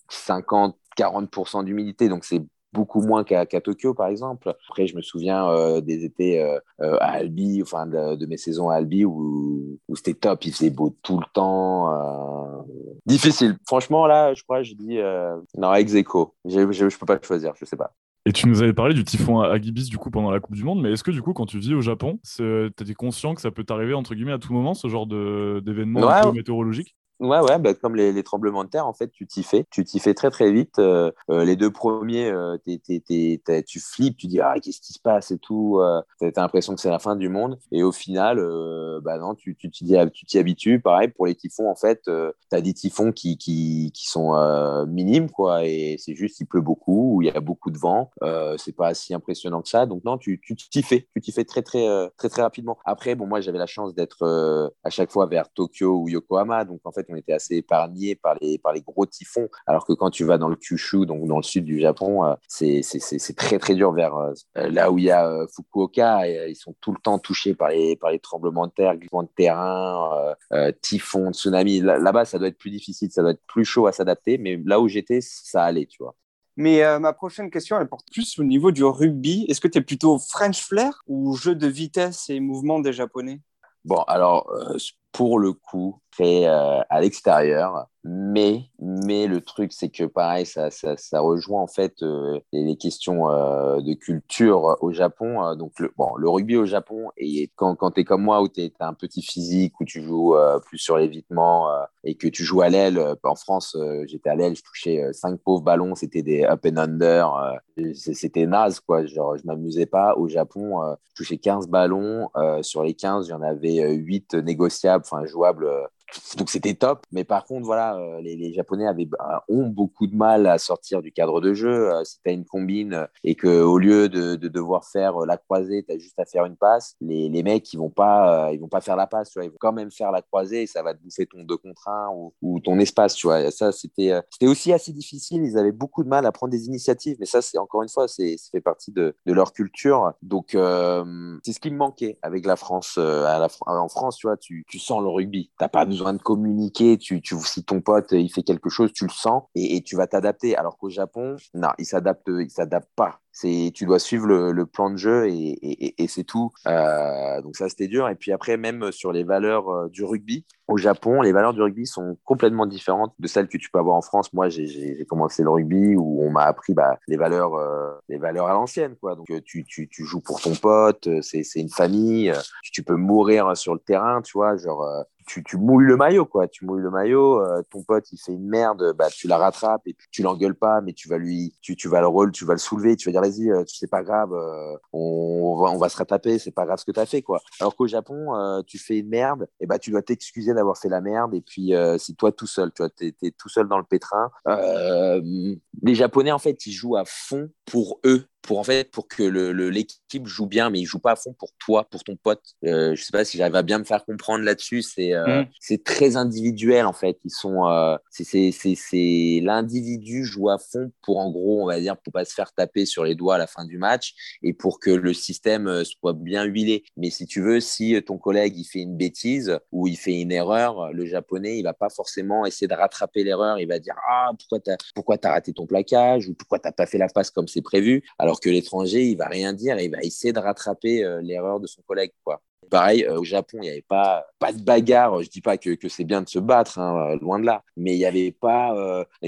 50, 40% d'humidité. Donc, c'est beaucoup moins qu'à Tokyo, par exemple. Après, je me souviens des étés à Albi, enfin de, mes saisons à Albi où, c'était top, il faisait beau tout le temps. Difficile. Franchement, là, je crois, je dis non, ex aequo. Je ne peux pas choisir, je sais pas. Et tu nous avais parlé du typhon Agibis du coup pendant la Coupe du Monde, mais est-ce que du coup quand tu vis au Japon, tu étais conscient que ça peut t'arriver entre guillemets à tout moment ce genre d'événement ouais, météorologique? Ouais, ouais, bah, comme les, tremblements de terre, en fait, tu t'y fais. Tu t'y fais très, très vite. Euh, euh, les deux premiers, euh, tu flippes, tu dis, ah, qu'est-ce qui se passe et tout. Euh, tu as l'impression que c'est la fin du monde. Et au final, bah non, tu t'y tu, t'y habitues. Pareil, pour les typhons, en fait, tu as des typhons qui, qui, qui sont minimes, quoi. Et c'est juste, il pleut beaucoup, ou il y a beaucoup de vent. c'est pas si impressionnant que ça. Donc, non, tu t'y fais. Tu t'y fais très, très, très, très rapidement. Après, bon, moi, j'avais la chance d'être à chaque fois vers Tokyo ou Yokohama. Donc, en fait, on était assez épargné par les, par les gros typhons. Alors que quand tu vas dans le Kyushu, donc dans le sud du Japon, euh, c'est très très dur vers euh, là où il y a euh, Fukuoka. ils sont tout le temps touchés par les, par les tremblements de terre, glissements de terrain, typhons, tsunamis. Là-bas, ça doit être plus difficile, ça doit être plus chaud à s'adapter. Mais là où j'étais, ça allait, tu vois. Mais ma prochaine question, elle porte plus au niveau du rugby. Est-ce que tu es plutôt French flair ou jeu de vitesse et mouvement des Japonais? Bon, alors, pour le coup, fait à l'extérieur, mais, mais le truc, c'est que pareil, ça, ça, ça, rejoint en fait euh, les, questions euh, de culture au Japon. Euh, donc, le, bon, le rugby au Japon, et quand, quand tu es comme moi, où tu as un petit physique, où tu joues plus sur l'évitement et que tu joues à l'aile, en France, j'étais à l'aile, je touchais cinq pauvres ballons, c'était des up and under, c'était naze, quoi. Genre, je m'amusais pas. Au Japon, je touchais 15 ballons, sur les 15, il y en avait 8 négociables, enfin jouables donc c'était top. Mais par contre, voilà, euh, les, Japonais avaient, bah, ont beaucoup de mal à sortir du cadre de jeu. Euh, si tu as une combine et qu'au lieu de, devoir faire la croisée, tu as juste à faire une passe, les, les mecs, ils vont pas, euh, ils vont pas faire la passe. Tu vois, ils vont quand même faire la croisée et ça va te bouffer ton 2 contre 1 ou, ton espace. Tu vois. Ça, c'était aussi assez difficile. Ils avaient beaucoup de mal à prendre des initiatives. Mais ça, c'est encore une fois, ça fait partie de, de leur culture. Donc, c'est ce qui me manquait avec la France. en France, tu vois, tu, tu sens le rugby. Tu pas besoin de communiquer. Tu, tu, si ton pote il fait quelque chose, tu le sens et, et tu vas t'adapter. Alors qu'au Japon, non, il s'adapte, il s'adapte pas. Tu dois suivre le, plan de jeu et, c'est tout. Euh, donc ça, c'était dur. Et puis après, même sur les valeurs euh, du rugby, au Japon, les valeurs du rugby sont complètement différentes de celles que tu peux avoir en France. Moi, j'ai commencé le rugby où on m'a appris bah, les valeurs, euh, les valeurs à l'ancienne, quoi. Donc tu, joues pour ton pote, c'est une famille. Tu peux mourir sur le terrain, tu vois, genre tu, tu, mouilles le maillot, quoi. Tu mouilles le maillot, ton pote, il fait une merde, bah, tu la rattrapes et tu l'engueules pas, mais tu vas lui, tu vas le rôle, tu vas le soulever, tu vas dire, vas-y, euh, c'est pas grave, euh, on, va, se rattraper, c'est pas grave ce que tu as fait, quoi. Alors qu'au Japon, euh, tu fais une merde, et bah, tu dois t'excuser d'avoir fait la merde, et puis c'est toi tout seul, tu vois, es tout seul dans le pétrin. les Japonais, en fait, ils jouent à fond pour eux pour en fait pour que l'équipe joue bien, mais il joue pas à fond pour toi, pour ton pote. Euh, je sais pas si j'arrive à bien me faire comprendre là-dessus. C'est euh, mm. c'est très individuel en fait. Ils sont euh, c'est l'individu joue à fond pour en gros on va dire pour pas se faire taper sur les doigts à la fin du match et pour que le système euh, soit bien huilé. Mais si tu veux, si ton collègue il fait une bêtise ou il fait une erreur, le japonais il va pas forcément essayer de rattraper l'erreur. Il va dire ah pourquoi t'as pourquoi as raté ton plaquage ou pourquoi t'as pas fait la passe comme c'est prévu? Alors que l'étranger, il va rien dire il va essayer de rattraper euh, l'erreur de son collègue. Quoi. Pareil, euh, au Japon, il n'y avait pas, pas de bagarre. Je dis pas que, que c'est bien de se battre, hein, euh, loin de là. Mais il n'y avait pas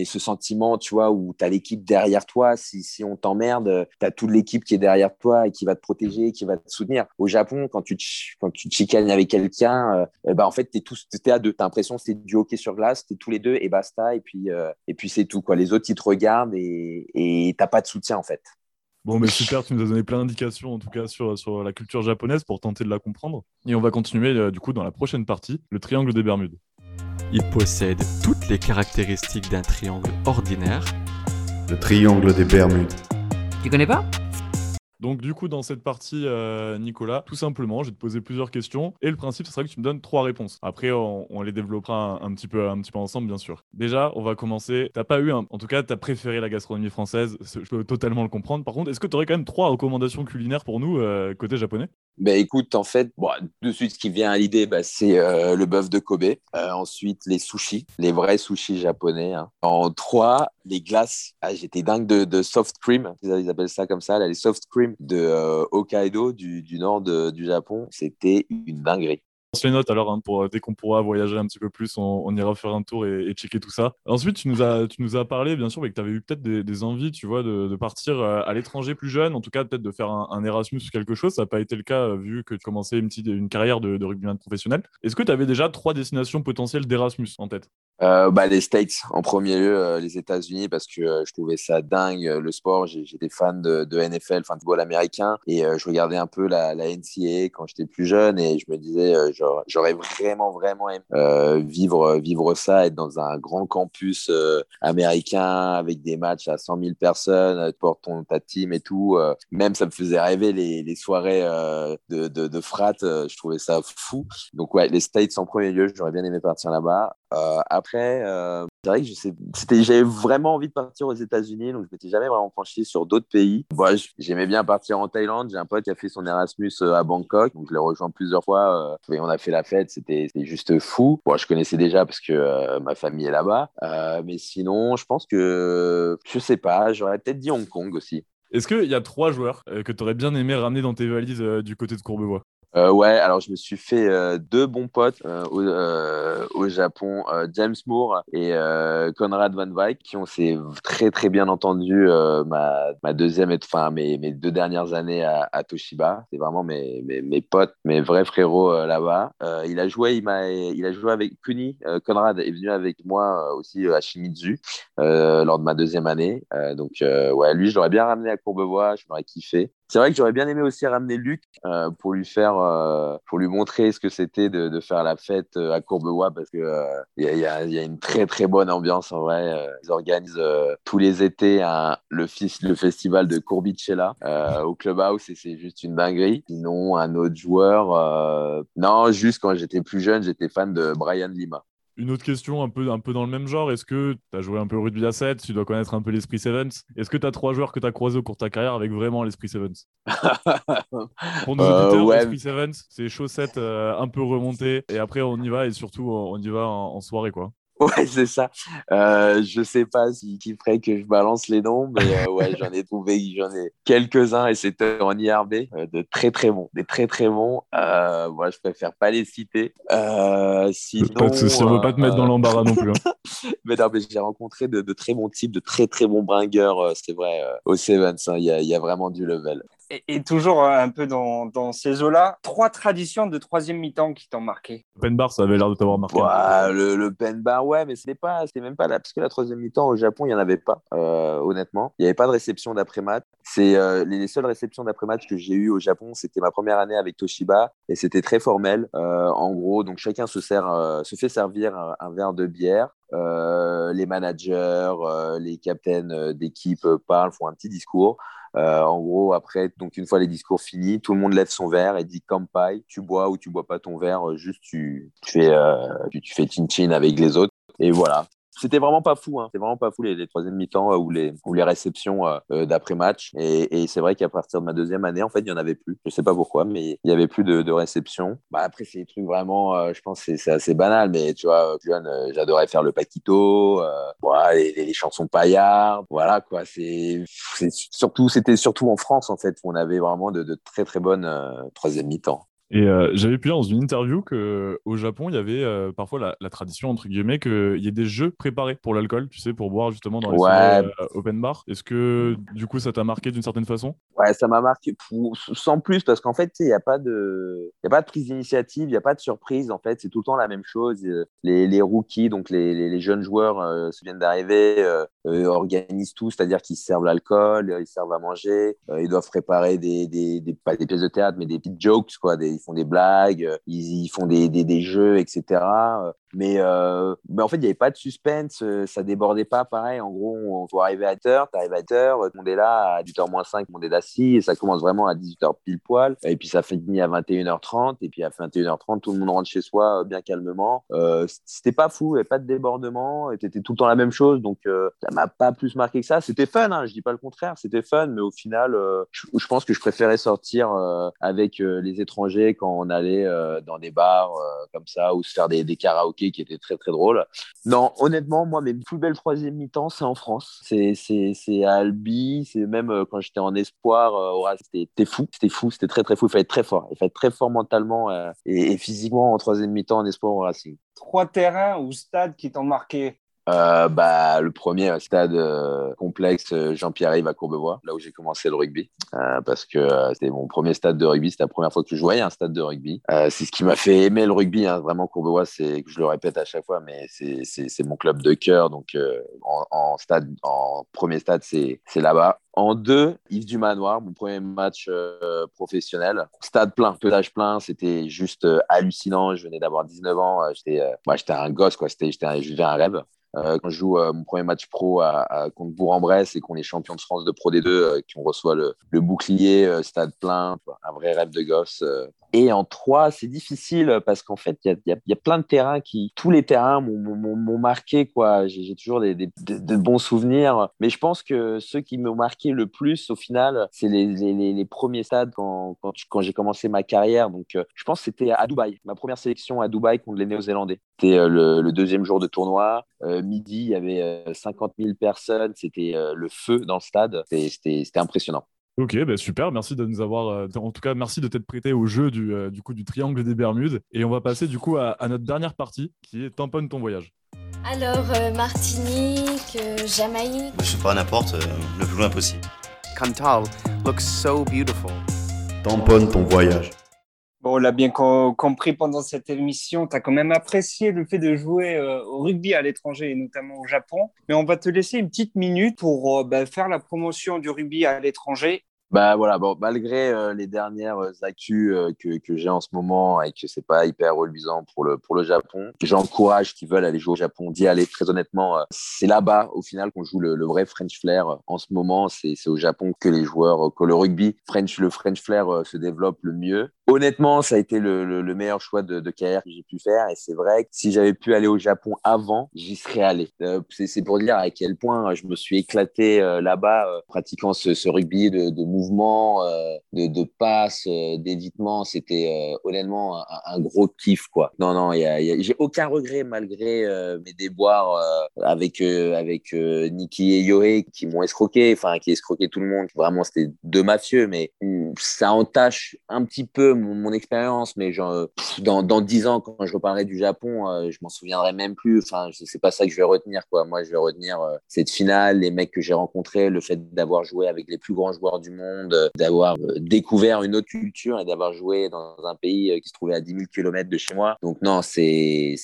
ce sentiment, tu vois, où tu as l'équipe derrière toi. Si, si on t'emmerde, tu as toute l'équipe qui est derrière toi et qui va te protéger, qui va te soutenir. Au Japon, quand tu quand tu chicanes avec quelqu'un, bah, en fait, tu es, tous, à deux. Tu as l'impression que c'est du hockey sur glace, tu es tous les deux et basta. Et puis, et puis c'est tout. Quoi. Les autres, ils te regardent et tu n'as pas de soutien, en fait. Bon, mais super, tu nous as donné plein d'indications en tout cas sur, sur la culture japonaise pour tenter de la comprendre. Et on va continuer euh, du coup dans la prochaine partie, le triangle des Bermudes. Il possède toutes les caractéristiques d'un triangle ordinaire. Le triangle des Bermudes. Tu connais pas? Donc du coup, dans cette partie, euh, Nicolas, tout simplement, je vais te poser plusieurs questions et le principe, ce sera que tu me donnes trois réponses. Après, on, les développera un, petit peu, un peu ensemble, bien sûr. Déjà, on va commencer. T'as pas eu, un... en tout cas, t'as préféré la gastronomie française. Je peux totalement le comprendre. Par contre, est-ce que tu aurais quand même trois recommandations culinaires pour nous euh, côté japonais? Ben écoute, en fait, bon, de suite, ce qui vient à l'idée, bah, c'est euh, le bœuf de Kobe. Euh, ensuite, les sushis, les vrais sushis japonais. hein. En trois, les glaces. Ah, J'étais dingue de, soft cream, ils appellent ça comme ça, les soft cream de euh, Hokkaido, du, nord du Japon. C'était une dinguerie. Les note alors, hein, pour, dès qu'on pourra voyager un petit peu plus, on, ira faire un tour et, checker tout ça. Ensuite, tu nous as, tu nous as parlé, bien sûr, mais que tu avais eu peut-être des, envies, tu vois, de, partir euh, à l'étranger plus jeune, en tout cas peut-être de faire un, Erasmus ou quelque chose. Ça n'a pas été le cas euh, vu que tu commençais une, petite, une carrière de, de rugbyman professionnel. Est-ce que tu avais déjà trois destinations potentielles d'Erasmus en tête? Euh, bah, les States en premier lieu, euh, les États-Unis parce que euh, je trouvais ça dingue euh, le sport. J'étais fan de, de NFL, enfin de football américain et euh, je regardais un peu la, la quand j'étais plus jeune et je me disais euh, j'aurais vraiment vraiment aimé euh, vivre vivre ça, être dans un grand campus euh, américain avec des matchs à 100 000 personnes, euh, portes ton ta team et tout. même ça me faisait rêver les, les soirées de, de, de frat. je trouvais ça fou. Donc ouais, les States en premier lieu, j'aurais bien aimé partir là-bas. Euh, après, euh, c'est vrai que je j'avais vraiment envie de partir aux États-Unis, donc je m'étais jamais vraiment penché sur d'autres pays. Moi, j'aimais bien partir en Thaïlande. J'ai un pote qui a fait son Erasmus euh, à Bangkok, donc je l'ai rejoint plusieurs fois euh, et on a fait la fête. C'était, juste fou. Bon, je connaissais déjà parce que euh, ma famille est là-bas, Euh, mais sinon, je pense que je sais pas. J'aurais peut-être dit Hong Kong aussi. Est-ce qu'il y a trois joueurs que tu aurais bien aimé ramener dans tes valises du côté de Courbevoie? Euh, ouais, alors je me suis fait euh, deux bons potes euh, au, euh, au Japon, euh, James Moore et euh, Conrad Van Wyk, qui ont s'est très très bien entendu euh, ma, ma deuxième, et- enfin mes, mes deux dernières années à, à Toshiba. C'est vraiment mes, mes, mes potes, mes vrais frérots euh, là-bas. Euh, il a joué, il m'a, il a joué avec Kuni. Euh, Conrad est venu avec moi euh, aussi euh, à Shimizu euh, lors de ma deuxième année. Euh, donc euh, ouais, lui je l'aurais bien ramené à Courbevoie, je l'aurais kiffé. C'est vrai que j'aurais bien aimé aussi ramener Luc euh, pour lui faire, euh, pour lui montrer ce que c'était de, faire la fête euh, à Courbevoie parce que il y, a, une très très bonne ambiance en vrai. Ils organisent tous les étés le, le festival de Courbicella au clubhouse et c'est juste une dinguerie. Sinon, un autre joueur, non, juste quand j'étais plus jeune, j'étais fan de Brian Lima. Une autre question un peu, un peu dans le même genre, est-ce que tu as joué un peu au rugby à 7, tu dois connaître un peu l'esprit Sevens. Est-ce que tu as trois joueurs que tu as croisés au cours de ta carrière avec vraiment l'esprit Sevens? Pour nos Euh, auditeurs, ouais. l'esprit Sevens, c'est chaussettes euh, un peu remontées. Et après on y va et surtout on y va en, en soirée quoi. Ouais, c'est ça. Euh, je sais pas si qui ferait que je balance les noms, mais euh, ouais, j'en ai trouvé, j'en ai quelques-uns et c'était en IRB, euh, de très très bons, des très très bons. Euh, moi, je préfère pas les citer. Sinon, pas de souci, on veut pas te mettre dans l'embarras non plus. hein. mais non, mais j'ai rencontré de, de très bons types, de très très bons bringueurs, c'est vrai, au Sevens. hein, Il y, a, il y a vraiment du level. Et, et toujours euh, un peu dans, dans ces eaux-là, trois traditions de troisième mi-temps qui t'ont marqué. Open bar, ça avait l'air de t'avoir marqué. Ouah, le, le pen bar, ouais, mais c'était pas, c'était même pas là, parce que la troisième mi-temps au Japon, il y en avait pas, euh, honnêtement. Il y avait pas de réception d'après-match. C'est euh, les, les seules réceptions d'après-match que j'ai eues au Japon, c'était ma première année avec Toshiba, et c'était très formel. Euh, en gros, donc chacun se sert, euh, se fait servir un, un verre de bière. Euh, les managers, euh, les captains euh, d'équipe parlent, font un petit discours. Euh, en gros, après, donc une fois les discours finis, tout le monde lève son verre et dit kampai. Tu bois ou tu bois pas ton verre, euh, juste tu, fais euh, tu, fais avec les autres. Et voilà. C'était vraiment pas fou, hein. C'était vraiment pas fou les, les troisième mi-temps euh, ou les ou les réceptions euh, euh, d'après match. Et, c'est vrai qu'à partir de ma deuxième année, en fait, il y en avait plus. Je sais pas pourquoi, mais il y avait plus de, réceptions. Bah après, c'est des trucs vraiment, je pense, c'est assez banal. Mais tu vois, jeune, j'adorais faire le paquito, voilà, les, chansons paillardes, voilà quoi. C'est surtout, c'était surtout en France en fait où on avait vraiment de, de très très bonnes troisième mi-temps. Et euh, j'avais pu lire dans une interview que au Japon, il y avait euh, parfois la, la tradition, entre guillemets, qu'il y ait des jeux préparés pour l'alcool, tu sais, pour boire justement dans les Ouais. soirées, euh, open bar. Est-ce que du coup ça t'a marqué d'une certaine façon? Ouais, ça m'a marqué pour- sans plus parce qu'en fait, il n'y a pas de, y a pas de prise d'initiative, il n'y a pas de surprise. En fait, c'est tout le temps la même chose. Les, les rookies, donc les, les, les jeunes joueurs, se viennent d'arriver, organisent tout, c'est-à-dire qu'ils servent l'alcool, ils servent à manger, ils doivent préparer des, des, des, pas des pièces de théâtre, mais des petites jokes, quoi. Des, font des blagues, ils, ils font des, des, jeux, etc. Mais, euh, mais en fait, il n'y avait pas de suspense, euh, ça débordait pas pareil. En gros, on doit arriver à 8h, tu arrives à 8h, tout le monde est là, à 18h moins 5, tout le monde est assis, et ça commence vraiment à 18h pile poil. Et puis ça finit à 21h30, et puis à 21h30, tout le monde rentre chez soi euh, bien calmement. Euh, c'était pas fou, il n'y avait pas de débordement, c'était tout le temps la même chose, donc euh, ça m'a pas plus marqué que ça. C'était fun, hein, je dis pas le contraire, c'était fun, mais au final, euh, je, pense que je préférais sortir avec les étrangers quand on allait dans des bars comme ça, ou se faire des, des karaokés qui était très très drôle. Non, honnêtement, moi, mes plus belles troisième mi-temps, c'est en France. C'est à Albi, c'est même euh, quand j'étais en espoir, euh, c'était fou, c'était fou, c'était très très fou. Il fallait être très fort, il fallait être très fort mentalement euh, et, physiquement en troisième mi-temps en espoir au Racing. Trois terrains ou stades qui t'ont marqué? Euh, bah, le premier stade euh, complexe Jean-Pierre-Yves à Courbevoie, là où j'ai commencé le rugby, euh, parce que c'était mon premier stade de rugby, c'était la première fois que je voyais un stade de rugby. c'est ce qui m'a fait aimer le rugby, hein. vraiment Courbevoie, c'est, je le répète à chaque fois, mais c'est, mon club de cœur, donc en, stade, en premier stade, c'est, là-bas. En deux, Yves du Manoir, mon premier match euh, professionnel. Stade plein, pelage plein, c'était juste euh, hallucinant. Je venais d'avoir 19 ans, j'étais, euh, moi, j'étais un gosse, quoi. J'étais, je vivais un rêve. Euh, quand je joue euh, mon premier match pro contre Bourg-en-Bresse et qu'on est champion de France de Pro D2, euh, qu'on reçoit le, bouclier, stade plein, un vrai rêve de gosse. Et en trois, c'est difficile parce qu'en fait, il y, a, plein de terrains qui, tous les terrains m'ont marqué. J'ai toujours des, de, bons souvenirs. Mais je pense que ceux qui m'ont marqué le plus, au final, c'est les, premiers stades quand j'ai commencé ma carrière. Donc, je pense que c'était à Dubaï, ma première sélection à Dubaï contre les Néo-Zélandais. C'était le, le, deuxième jour de tournoi. Euh, midi, il y avait 50 000 personnes. C'était le feu dans le stade. C'était impressionnant. Ok, bah super, merci de nous avoir, euh, en tout cas, merci de t'être prêté au jeu du, euh, du, coup, du triangle des Bermudes. Et on va passer du coup à, à notre dernière partie qui est tamponne ton voyage. Alors, euh, Martinique, Jamaïque. Je sais pas, n'importe, le plus loin possible. Cantal looks so beautiful. Tamponne ton voyage. Bon, on l'a bien co compris pendant cette émission, tu as quand même apprécié le fait de jouer euh, au rugby à l'étranger et notamment au Japon. Mais on va te laisser une petite minute pour euh, bah, faire la promotion du rugby à l'étranger bah voilà, bon, malgré euh, les dernières actus euh, que, que j'ai en ce moment et que c'est pas hyper reluisant pour le, pour le Japon, j'encourage qui veulent aller jouer au Japon d'y aller. Très honnêtement, euh, c'est là-bas au final qu'on joue le, vrai French flair. En ce moment, c'est au Japon que les joueurs, que le rugby French, le French flair se développe le mieux. Honnêtement, ça a été le, le, le meilleur choix de, carrière que j'ai pu faire et c'est vrai que si j'avais pu aller au Japon avant, j'y serais allé. c'est pour dire à quel point je me suis éclaté là-bas pratiquant ce, ce rugby de, de mouvement, euh, de, de passe, euh, d'évitement, c'était euh, honnêtement un, gros kiff quoi. Non non, j'ai aucun regret malgré euh, mes déboires avec avec Niki et Yohei qui m'ont escroqué, enfin qui escroqué tout le monde. Vraiment c'était deux mafieux, mais ça entache un petit peu mon, expérience. Mais genre dans dans dix ans quand je reparlerai du Japon, je m'en souviendrai même plus. Enfin c'est pas ça que je vais retenir quoi. Moi je vais retenir cette finale, les mecs que j'ai rencontrés, le fait d'avoir joué avec les plus grands joueurs du monde, d'avoir découvert une autre culture et d'avoir joué dans un pays qui se trouvait à 10 000 km de chez moi. Donc non, c'est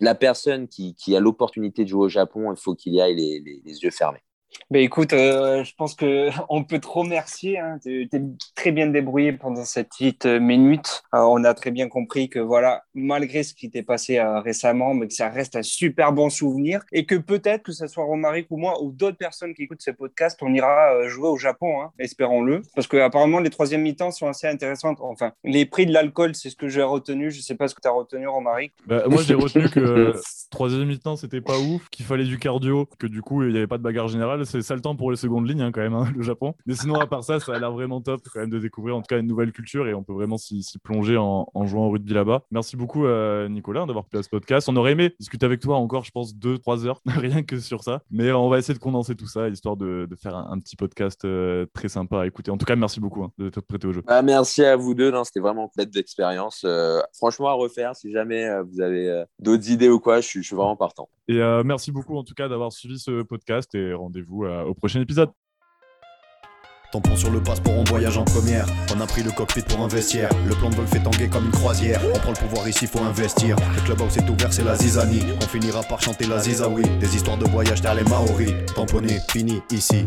la personne qui, a l'opportunité de jouer au Japon, il faut qu'il y aille les yeux fermés. Ben écoute, euh, je pense que on peut te remercier. Hein. Tu es très bien débrouillé pendant cette petite minute. Euh, on a très bien compris que voilà, malgré ce qui t'est passé euh, récemment, mais que ça reste un super bon souvenir et que peut-être que ce soit Romaric ou moi ou d'autres personnes qui écoutent ce podcast, on ira euh, jouer au Japon, hein, espérons-le, parce que apparemment les troisièmes mi-temps sont assez intéressantes. Enfin, les prix de l'alcool, c'est ce que j'ai retenu. Je sais pas ce que tu as retenu, Romaric. Bah, moi, j'ai retenu que troisième mi-temps c'était pas ouf, qu'il fallait du cardio, que du coup il n'y avait pas de bagarre générale c'est ça le temps pour les secondes lignes hein, quand même, hein, le Japon. Mais sinon, à part ça, ça a l'air vraiment top quand même de découvrir en tout cas une nouvelle culture et on peut vraiment s'y plonger en, jouant au rugby là-bas. Merci beaucoup euh, Nicolas d'avoir à ce podcast. On aurait aimé discuter avec toi encore, je pense, 2-3 heures, rien que sur ça. Mais on va essayer de condenser tout ça, histoire de, faire un, petit podcast euh, très sympa à écouter. En tout cas, merci beaucoup hein, de te prêter au jeu. Ah, merci à vous deux, c'était vraiment une d'expérience. Euh, franchement, à refaire si jamais vous avez d'autres idées ou quoi, je suis vraiment partant. Et merci beaucoup en tout cas d'avoir suivi ce podcast et rendez-vous au prochain épisode. Tampon sur le passeport, on voyage en première. On a pris le cockpit pour un vestiaire. Le plan de vol fait tanguer comme une croisière. On prend le pouvoir ici, faut investir. Le clubhouse est ouvert, c'est la zizanie. On finira par chanter la zizaoui. Des histoires de voyage derrière les Maoris. Tamponné, fini ici.